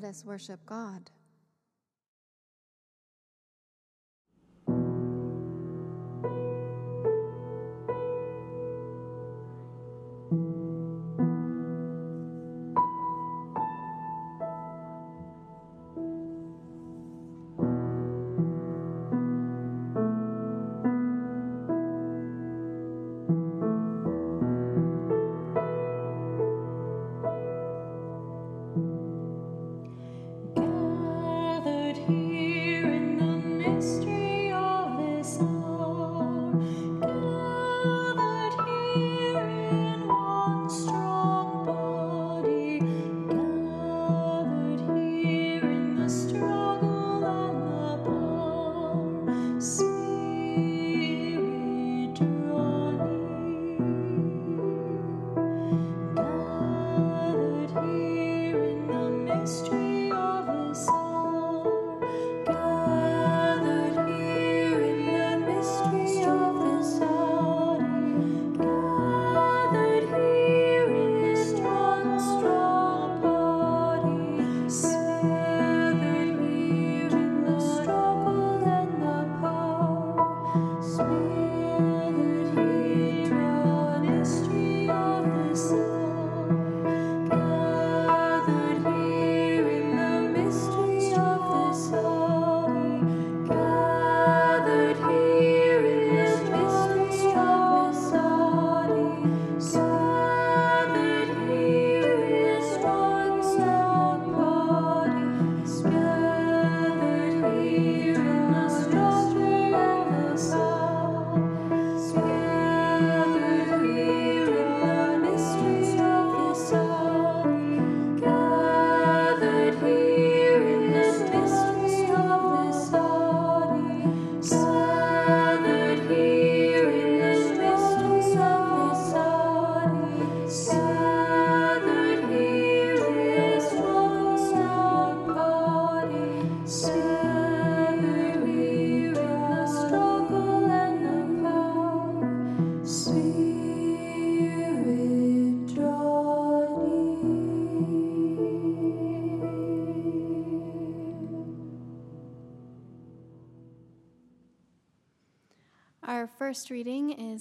Let us worship God.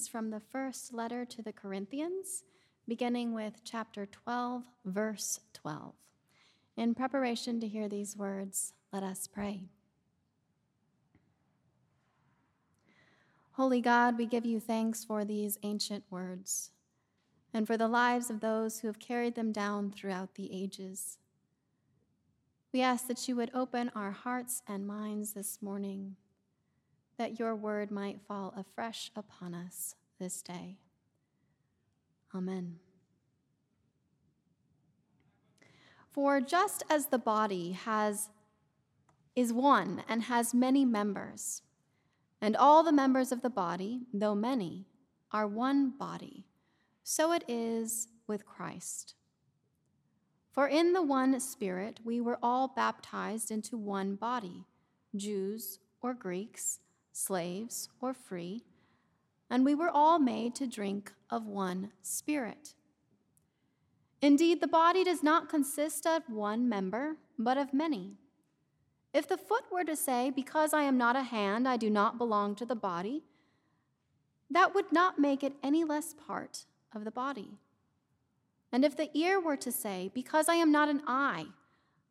From the first letter to the Corinthians, beginning with chapter 12, verse 12. In preparation to hear these words, let us pray. Holy God, we give you thanks for these ancient words and for the lives of those who have carried them down throughout the ages. We ask that you would open our hearts and minds this morning that your word might fall afresh upon us this day. Amen. For just as the body has is one and has many members, and all the members of the body, though many, are one body, so it is with Christ. For in the one Spirit we were all baptized into one body, Jews or Greeks slaves or free, and we were all made to drink of one Spirit. Indeed, the body does not consist of one member, but of many. If the foot were to say, Because I am not a hand, I do not belong to the body, that would not make it any less part of the body. And if the ear were to say, Because I am not an eye,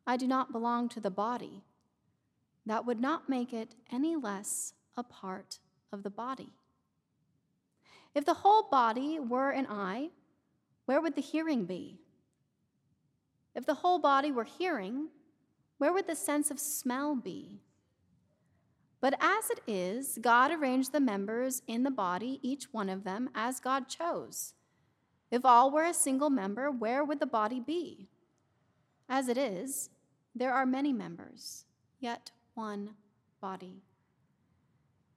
I do not belong to the body, that would not make it any less a part of the body. If the whole body were an eye, where would the hearing be? If the whole body were hearing, where would the sense of smell be? But as it is, God arranged the members in the body, each one of them, as God chose. If all were a single member, where would the body be? As it is, there are many members, yet one body.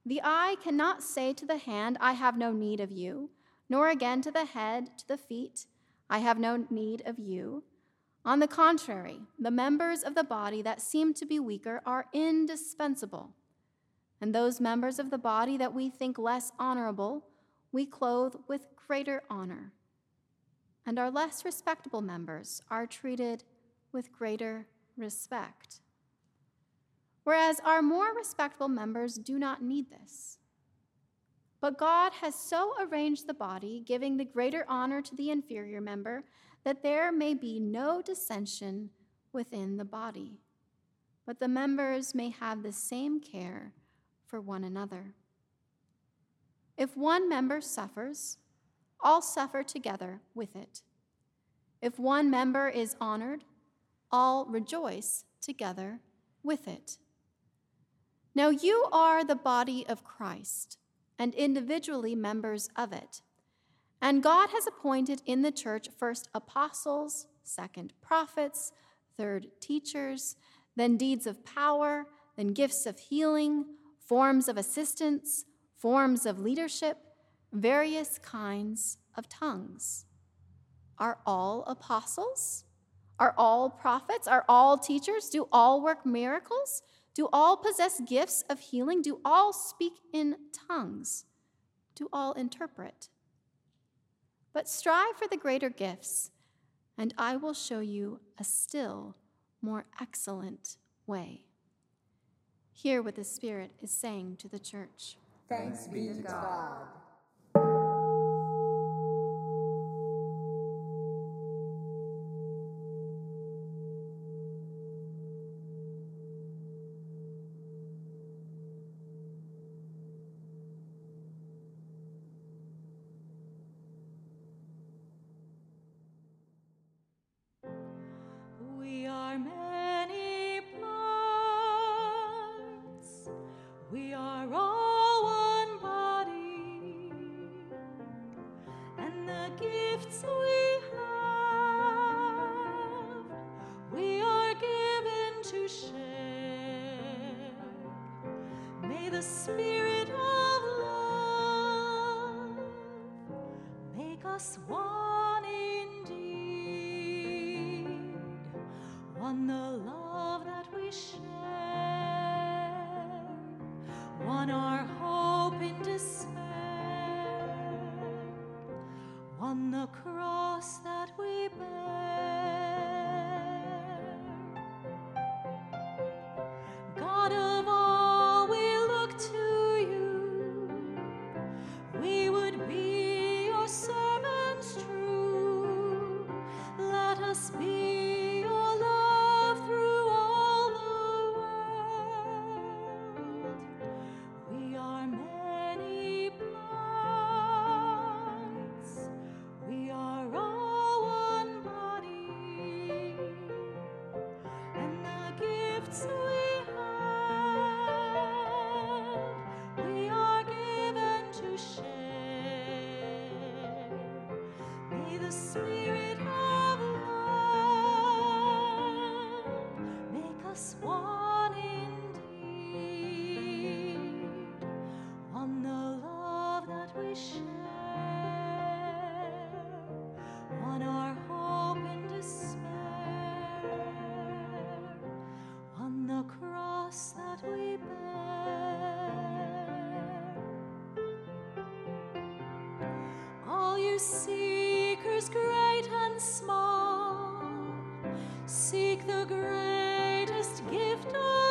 The eye cannot say to the hand, I have no need of you, nor again to the head, to the feet, I have no need of you. On the contrary, the members of the body that seem to be weaker are indispensable. And those members of the body that we think less honorable, we clothe with greater honor. And our less respectable members are treated with greater respect. Whereas our more respectable members do not need this. But God has so arranged the body, giving the greater honor to the inferior member, that there may be no dissension within the body, but the members may have the same care for one another. If one member suffers, all suffer together with it. If one member is honored, all rejoice together with it. Now you are the body of Christ and individually members of it. And God has appointed in the church first apostles, second prophets, third teachers, then deeds of power, then gifts of healing, forms of assistance, forms of leadership, various kinds of tongues. Are all apostles? Are all prophets? Are all teachers? Do all work miracles? Do all possess gifts of healing? Do all speak in tongues? Do all interpret? But strive for the greater gifts, and I will show you a still more excellent way. Hear what the Spirit is saying to the church. Thanks be to God. you seekers great and small, seek the greatest gift of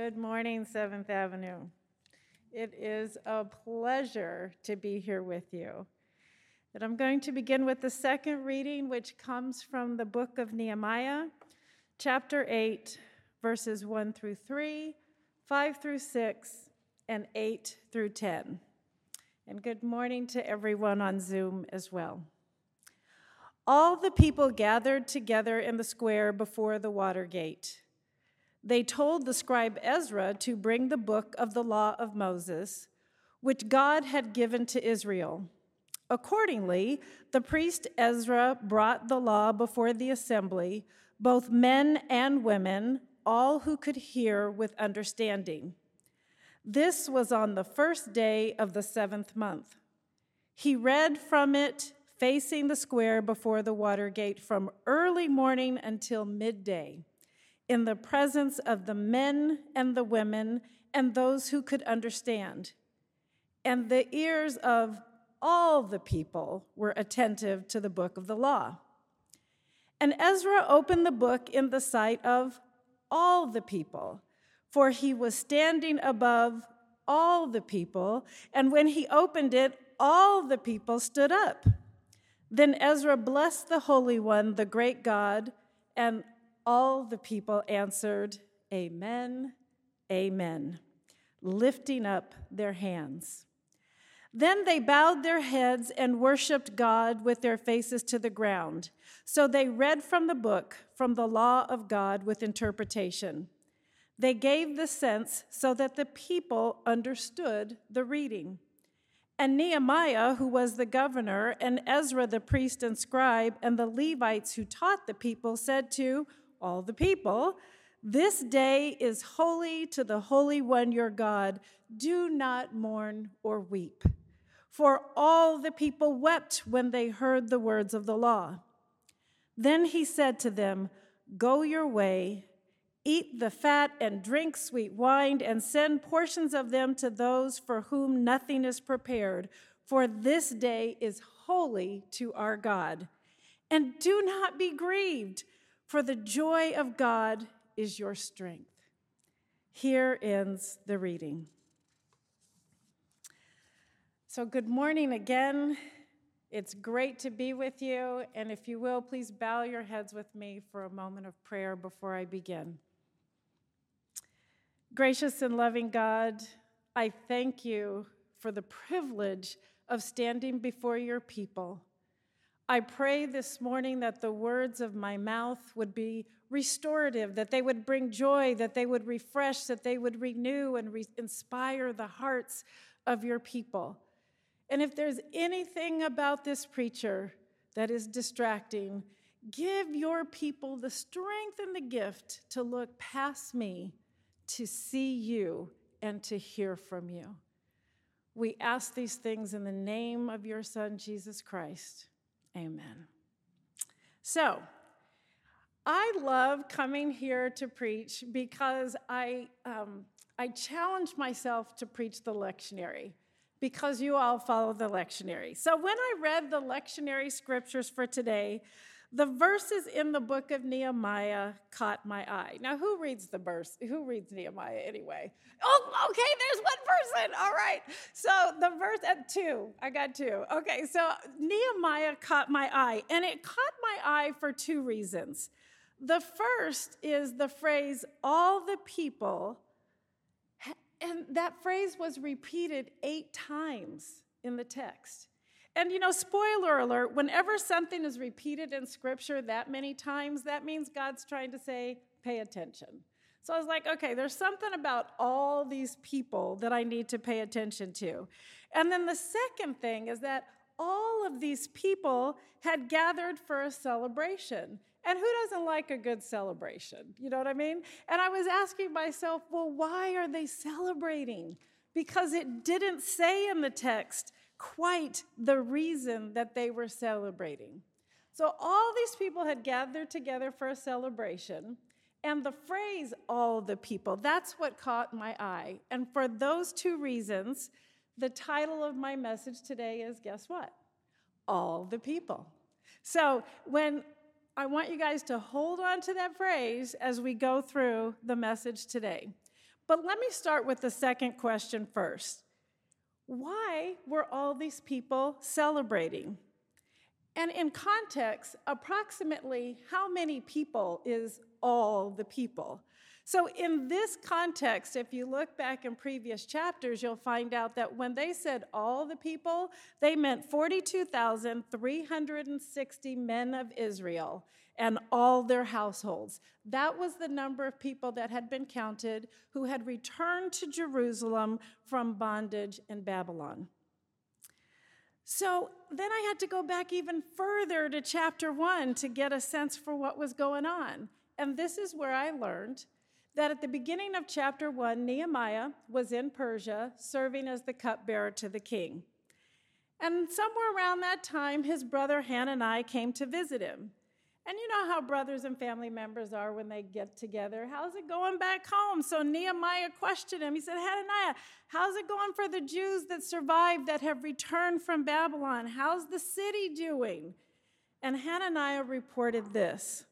Good morning, Seventh Avenue. It is a pleasure to be here with you. But I'm going to begin with the second reading, which comes from the book of Nehemiah, chapter 8, verses 1 through 3, 5 through 6, and 8 through 10. And good morning to everyone on Zoom as well. All the people gathered together in the square before the water gate. They told the scribe Ezra to bring the book of the law of Moses, which God had given to Israel. Accordingly, the priest Ezra brought the law before the assembly, both men and women, all who could hear with understanding. This was on the first day of the seventh month. He read from it facing the square before the water gate from early morning until midday, in the presence of the men and the women and those who could understand. And the ears of all the people were attentive to the book of the law. And Ezra opened the book in the sight of all the people, for he was standing above all the people. And when he opened it, all the people stood up. Then Ezra blessed the Holy One, the great God, and all the people answered, Amen, Amen, lifting up their hands. Then they bowed their heads and worshiped God with their faces to the ground. So they read from the book, from the law of God with interpretation. They gave the sense so that the people understood the reading. And Nehemiah, who was the governor, and Ezra, the priest and scribe, and the Levites who taught the people, said to all the people, This day is holy to the Holy One your God. Do not mourn or weep. For all the people wept when they heard the words of the law. Then he said to them, Go your way, eat the fat and drink sweet wine, and send portions of them to those for whom nothing is prepared, for this day is holy to our God. And do not be grieved, for the joy of God is your strength. Here ends the reading. So, good morning again. It's great to be with you. And if you will, please bow your heads with me for a moment of prayer before I begin. Gracious and loving God, I thank you for the privilege of standing before your people. I pray this morning that the words of my mouth would be restorative, that they would bring joy, that they would refresh, that they would renew and re- inspire the hearts of your people. And if there's anything about this preacher that is distracting, give your people the strength and the gift to look past me, to see you, and to hear from you. We ask these things in the name of your Son, Jesus Christ. Amen. So, I love coming here to preach because I, um, I challenge myself to preach the lectionary because you all follow the lectionary. So when I read the lectionary scriptures for today, the verses in the book of Nehemiah caught my eye. Now, who reads the verse? Who reads Nehemiah anyway? Oh, okay, there's one person. All right. So the verse at two, I got two. Okay, so Nehemiah caught my eye, and it caught my eye for two reasons. The first is the phrase, all the people and that phrase was repeated eight times in the text. And you know, spoiler alert, whenever something is repeated in scripture that many times, that means God's trying to say, pay attention. So I was like, okay, there's something about all these people that I need to pay attention to. And then the second thing is that all of these people had gathered for a celebration. And who doesn't like a good celebration? You know what I mean? And I was asking myself, well, why are they celebrating? Because it didn't say in the text quite the reason that they were celebrating. So all these people had gathered together for a celebration. And the phrase, all the people, that's what caught my eye. And for those two reasons, the title of my message today is guess what? All the people. So when I want you guys to hold on to that phrase as we go through the message today. But let me start with the second question first. Why were all these people celebrating? And in context, approximately how many people is all the people? So, in this context, if you look back in previous chapters, you'll find out that when they said all the people, they meant 42,360 men of Israel and all their households. That was the number of people that had been counted who had returned to Jerusalem from bondage in Babylon. So then I had to go back even further to chapter one to get a sense for what was going on. And this is where I learned that at the beginning of chapter one, Nehemiah was in Persia serving as the cupbearer to the king. And somewhere around that time, his brother Hananiah came to visit him. And you know how brothers and family members are when they get together. How's it going back home? So Nehemiah questioned him. He said, Hananiah, how's it going for the Jews that survived that have returned from Babylon? How's the city doing? And Hananiah reported this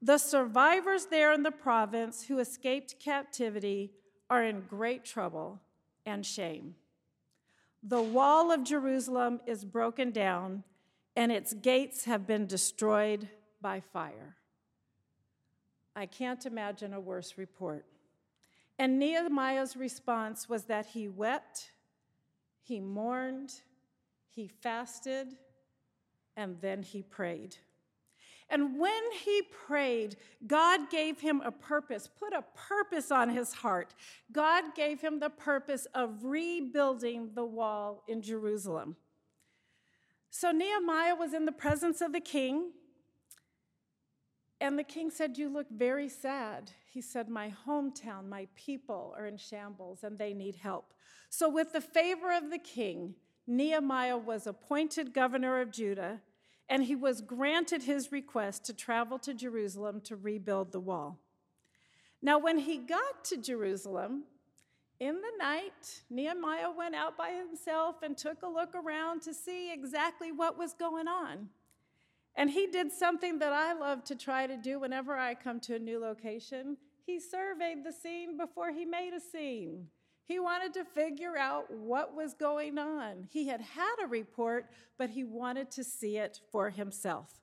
the survivors there in the province who escaped captivity are in great trouble and shame. The wall of Jerusalem is broken down, and its gates have been destroyed by fire. I can't imagine a worse report. And Nehemiah's response was that he wept, he mourned, he fasted, and then he prayed. And when he prayed, God gave him a purpose, put a purpose on his heart. God gave him the purpose of rebuilding the wall in Jerusalem. So Nehemiah was in the presence of the king. And the king said, You look very sad. He said, My hometown, my people are in shambles and they need help. So, with the favor of the king, Nehemiah was appointed governor of Judah and he was granted his request to travel to Jerusalem to rebuild the wall. Now, when he got to Jerusalem, in the night, Nehemiah went out by himself and took a look around to see exactly what was going on. And he did something that I love to try to do whenever I come to a new location. He surveyed the scene before he made a scene. He wanted to figure out what was going on. He had had a report, but he wanted to see it for himself.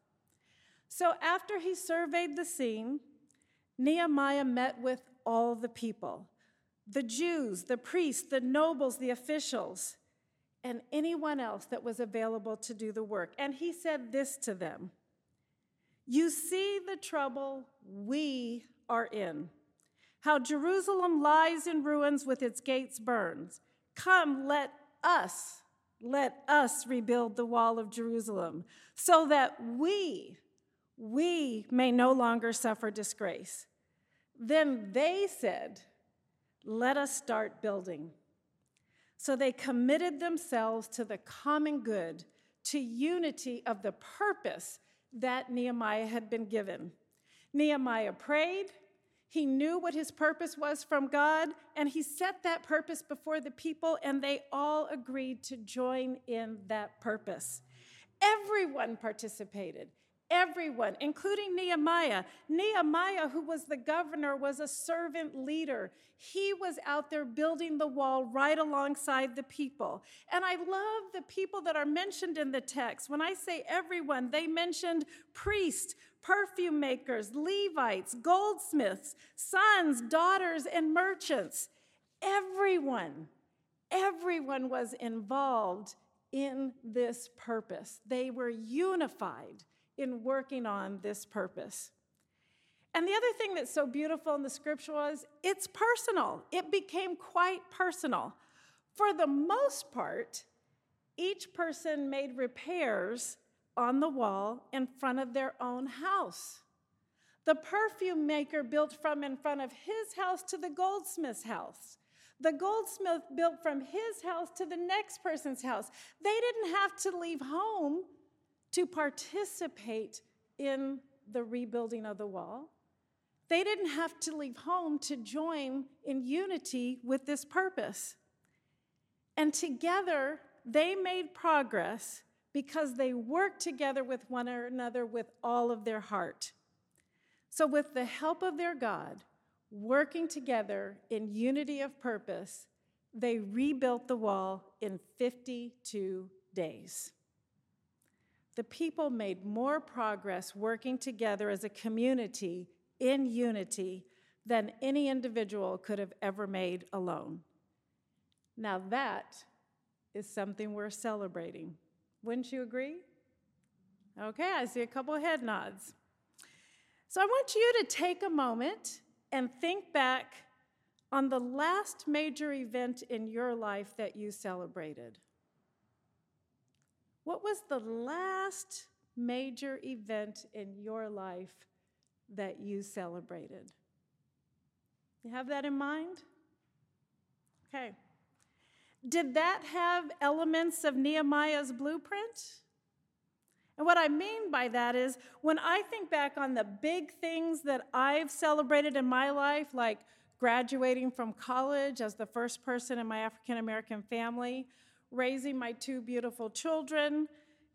So after he surveyed the scene, Nehemiah met with all the people the Jews, the priests, the nobles, the officials, and anyone else that was available to do the work. And he said this to them You see the trouble we are in how Jerusalem lies in ruins with its gates burned. Come, let us, let us rebuild the wall of Jerusalem so that we, we may no longer suffer disgrace. Then they said, Let us start building. So they committed themselves to the common good, to unity of the purpose that Nehemiah had been given. Nehemiah prayed, he knew what his purpose was from God, and he set that purpose before the people, and they all agreed to join in that purpose. Everyone participated. Everyone, including Nehemiah. Nehemiah, who was the governor, was a servant leader. He was out there building the wall right alongside the people. And I love the people that are mentioned in the text. When I say everyone, they mentioned priests, perfume makers, Levites, goldsmiths, sons, daughters, and merchants. Everyone, everyone was involved in this purpose. They were unified in working on this purpose. And the other thing that's so beautiful in the scripture was it's personal. It became quite personal. For the most part, each person made repairs on the wall in front of their own house. The perfume maker built from in front of his house to the goldsmith's house. The goldsmith built from his house to the next person's house. They didn't have to leave home to participate in the rebuilding of the wall. They didn't have to leave home to join in unity with this purpose. And together, they made progress because they worked together with one another with all of their heart. So, with the help of their God, working together in unity of purpose, they rebuilt the wall in 52 days. The people made more progress working together as a community in unity than any individual could have ever made alone. Now, that is something we're celebrating. Wouldn't you agree? Okay, I see a couple head nods. So I want you to take a moment and think back on the last major event in your life that you celebrated. What was the last major event in your life that you celebrated? You have that in mind? Okay. Did that have elements of Nehemiah's blueprint? And what I mean by that is when I think back on the big things that I've celebrated in my life, like graduating from college as the first person in my African American family, raising my two beautiful children,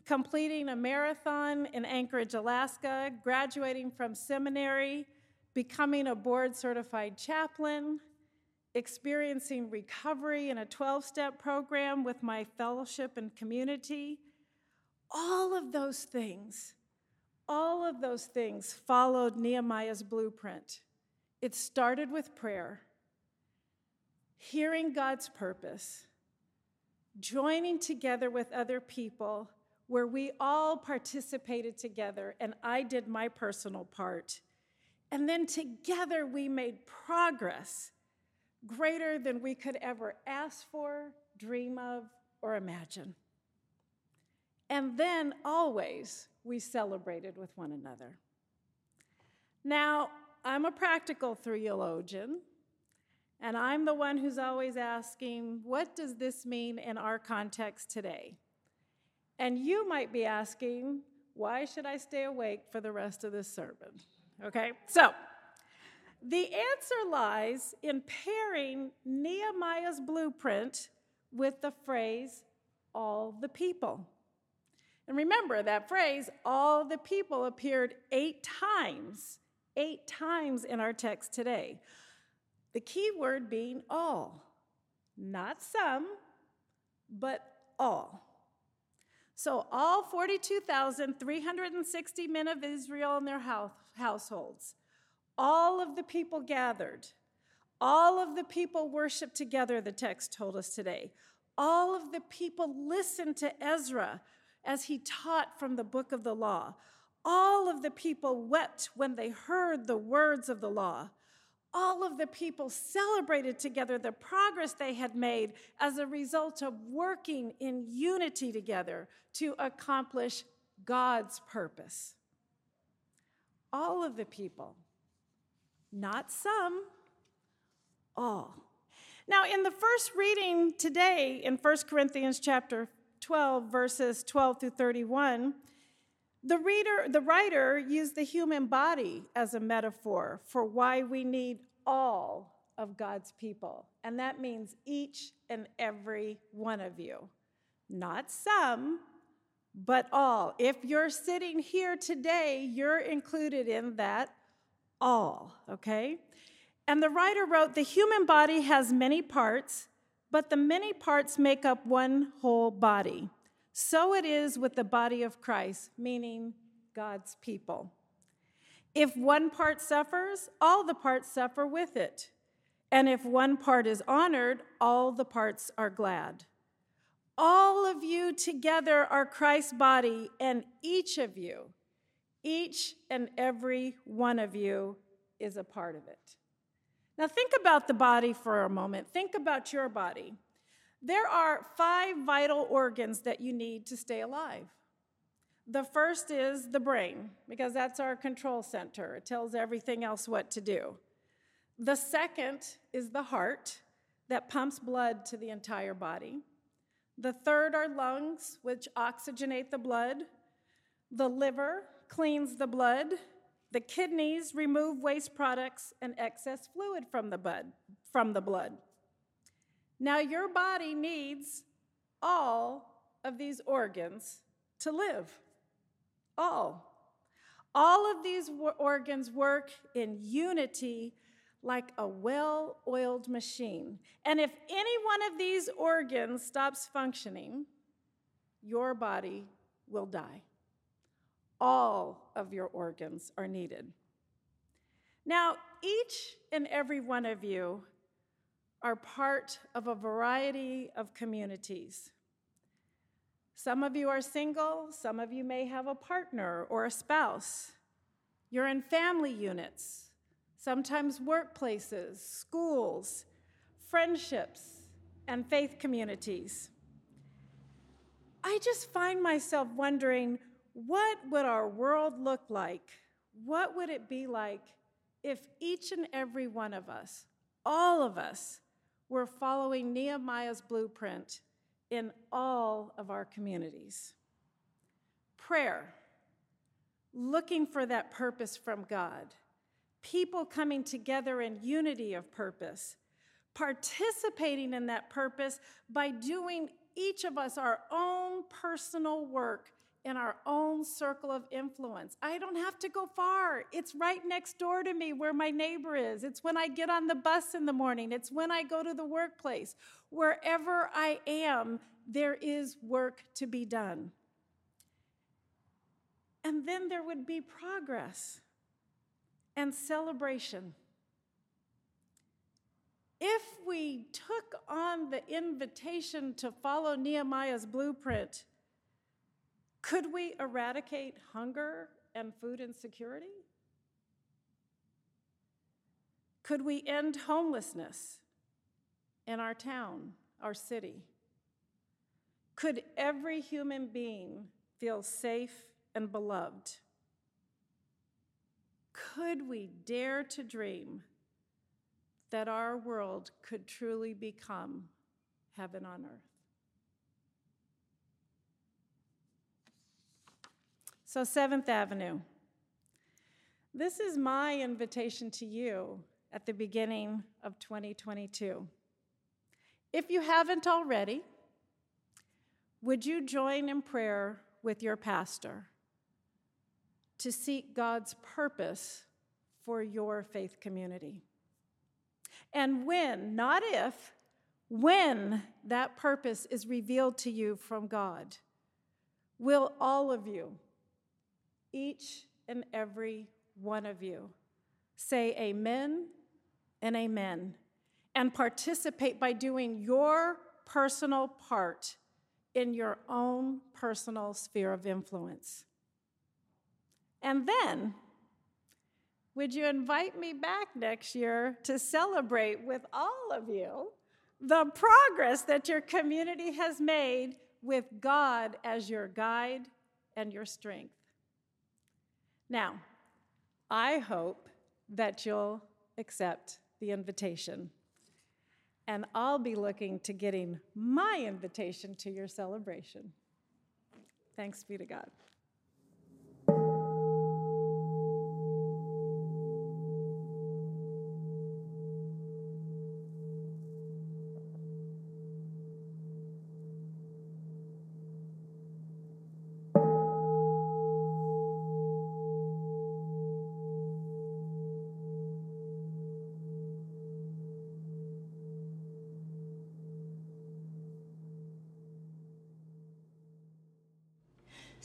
completing a marathon in Anchorage, Alaska, graduating from seminary, becoming a board certified chaplain, experiencing recovery in a 12 step program with my fellowship and community all of those things, all of those things followed Nehemiah's blueprint. It started with prayer, hearing God's purpose, joining together with other people where we all participated together, and I did my personal part. And then together we made progress greater than we could ever ask for, dream of, or imagine. And then always we celebrated with one another. Now, I'm a practical theologian, and I'm the one who's always asking, what does this mean in our context today? And you might be asking, why should I stay awake for the rest of this sermon? Okay, so the answer lies in pairing Nehemiah's blueprint with the phrase, all the people. And remember that phrase, all the people appeared eight times, eight times in our text today. The key word being all, not some, but all. So, all 42,360 men of Israel and their house, households, all of the people gathered, all of the people worshiped together, the text told us today. All of the people listened to Ezra as he taught from the book of the law. All of the people wept when they heard the words of the law. All of the people celebrated together the progress they had made as a result of working in unity together to accomplish God's purpose. All of the people, not some, all. Now, in the first reading today in 1 Corinthians chapter 12, verses 12 through 31, the reader, the writer used the human body as a metaphor for why we need all of God's people. And that means each and every one of you. Not some, but all. If you're sitting here today, you're included in that all, okay? And the writer wrote The human body has many parts but the many parts make up one whole body. So it is with the body of Christ, meaning God's people. If one part suffers, all the parts suffer with it. And if one part is honored, all the parts are glad. All of you together are Christ's body, and each of you, each and every one of you, is a part of it. Now, think about the body for a moment. Think about your body. There are five vital organs that you need to stay alive. The first is the brain, because that's our control center, it tells everything else what to do. The second is the heart that pumps blood to the entire body. The third are lungs, which oxygenate the blood. The liver cleans the blood the kidneys remove waste products and excess fluid from the, blood, from the blood. Now, your body needs all of these organs to live. All. All of these organs work in unity like a well oiled machine. And if any one of these organs stops functioning, your body will die. All of your organs are needed. Now, each and every one of you are part of a variety of communities. Some of you are single, some of you may have a partner or a spouse. You're in family units, sometimes workplaces, schools, friendships, and faith communities. I just find myself wondering what would our world look like? What would it be like if each and every one of us, all of us, were following Nehemiah's blueprint in all of our communities? Prayer, looking for that purpose from God, people coming together in unity of purpose, participating in that purpose by doing each of us our own personal work in our own circle of influence. I don't have to go far. It's right next door to me where my neighbor is. It's when I get on the bus in the morning. It's when I go to the workplace. Wherever I am, there is work to be done. And then there would be progress and celebration. If we took on the invitation to follow Nehemiah's blueprint, could we eradicate hunger and food insecurity? Could we end homelessness in our town, our city? Could every human being feel safe and beloved? Could we dare to dream that our world could truly become heaven on earth? So, Seventh Avenue. This is my invitation to you at the beginning of 2022. If you haven't already, would you join in prayer with your pastor to seek God's purpose for your faith community? And when, not if, when that purpose is revealed to you from God, will all of you each and every one of you. Say amen and amen. And participate by doing your personal part in your own personal sphere of influence. And then, would you invite me back next year to celebrate with all of you the progress that your community has made with God as your guide and your strength? Now, I hope that you'll accept the invitation. And I'll be looking to getting my invitation to your celebration. Thanks be to God.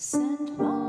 Send my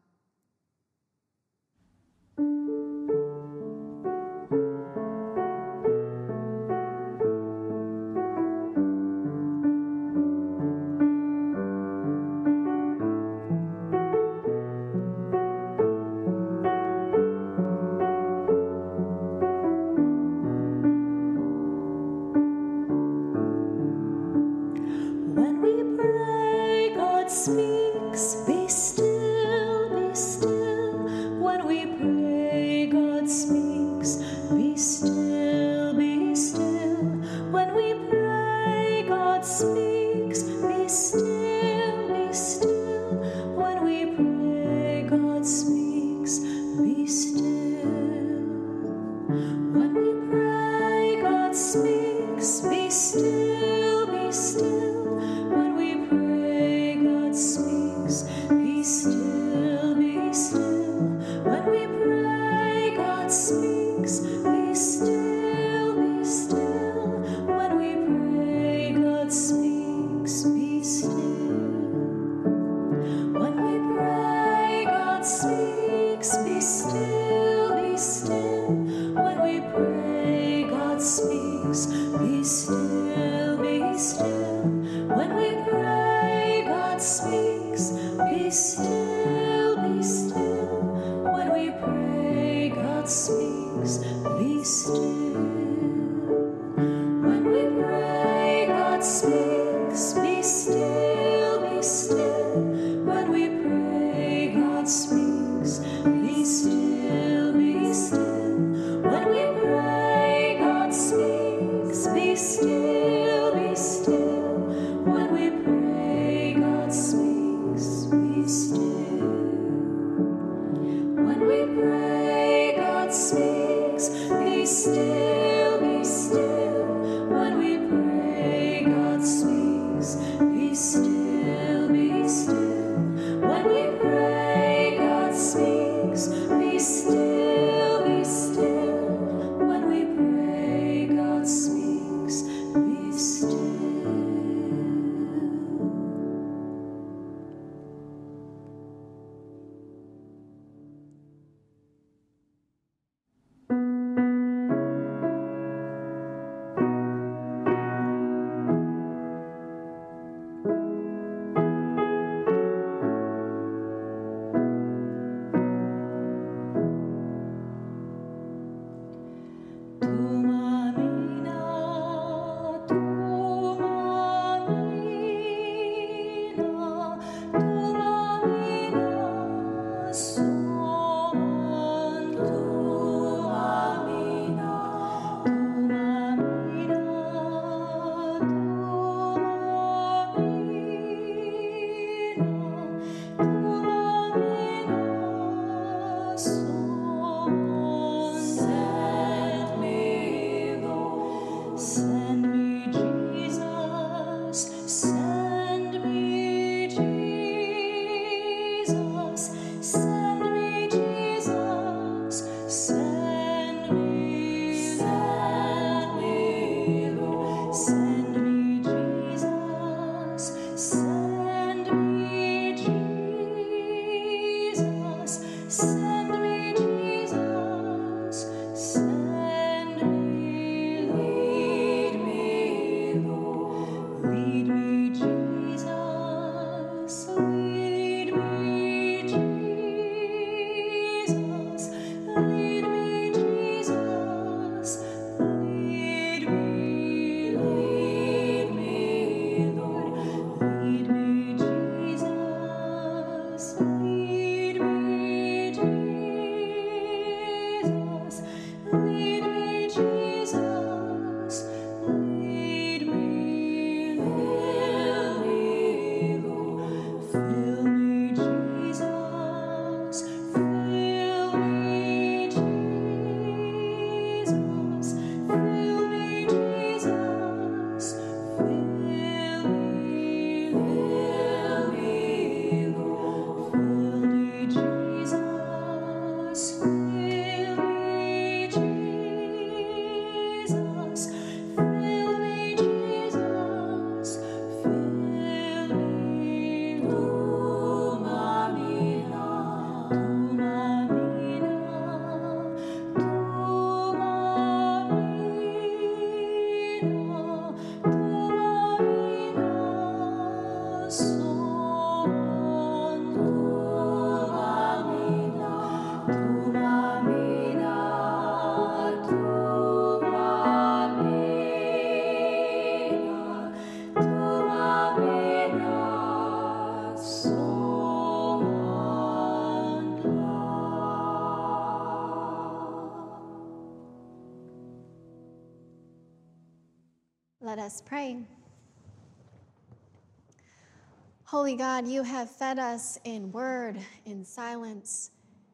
Holy God, you have fed us in word, in silence,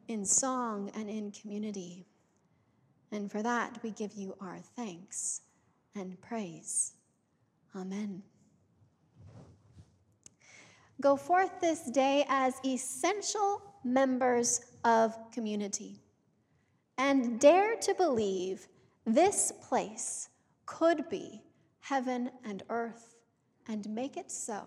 in song, and in community. And for that, we give you our thanks and praise. Amen. Go forth this day as essential members of community and dare to believe this place could be heaven and earth and make it so.